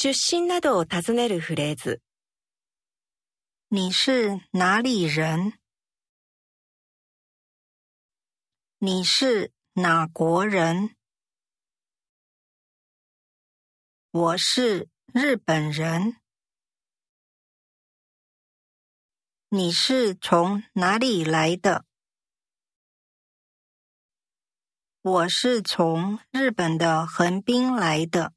出身などを尋ねるフレーズ。你是哪里人？你是哪国人？我是日本人。你是从哪里来的？我是从日本的横滨来的。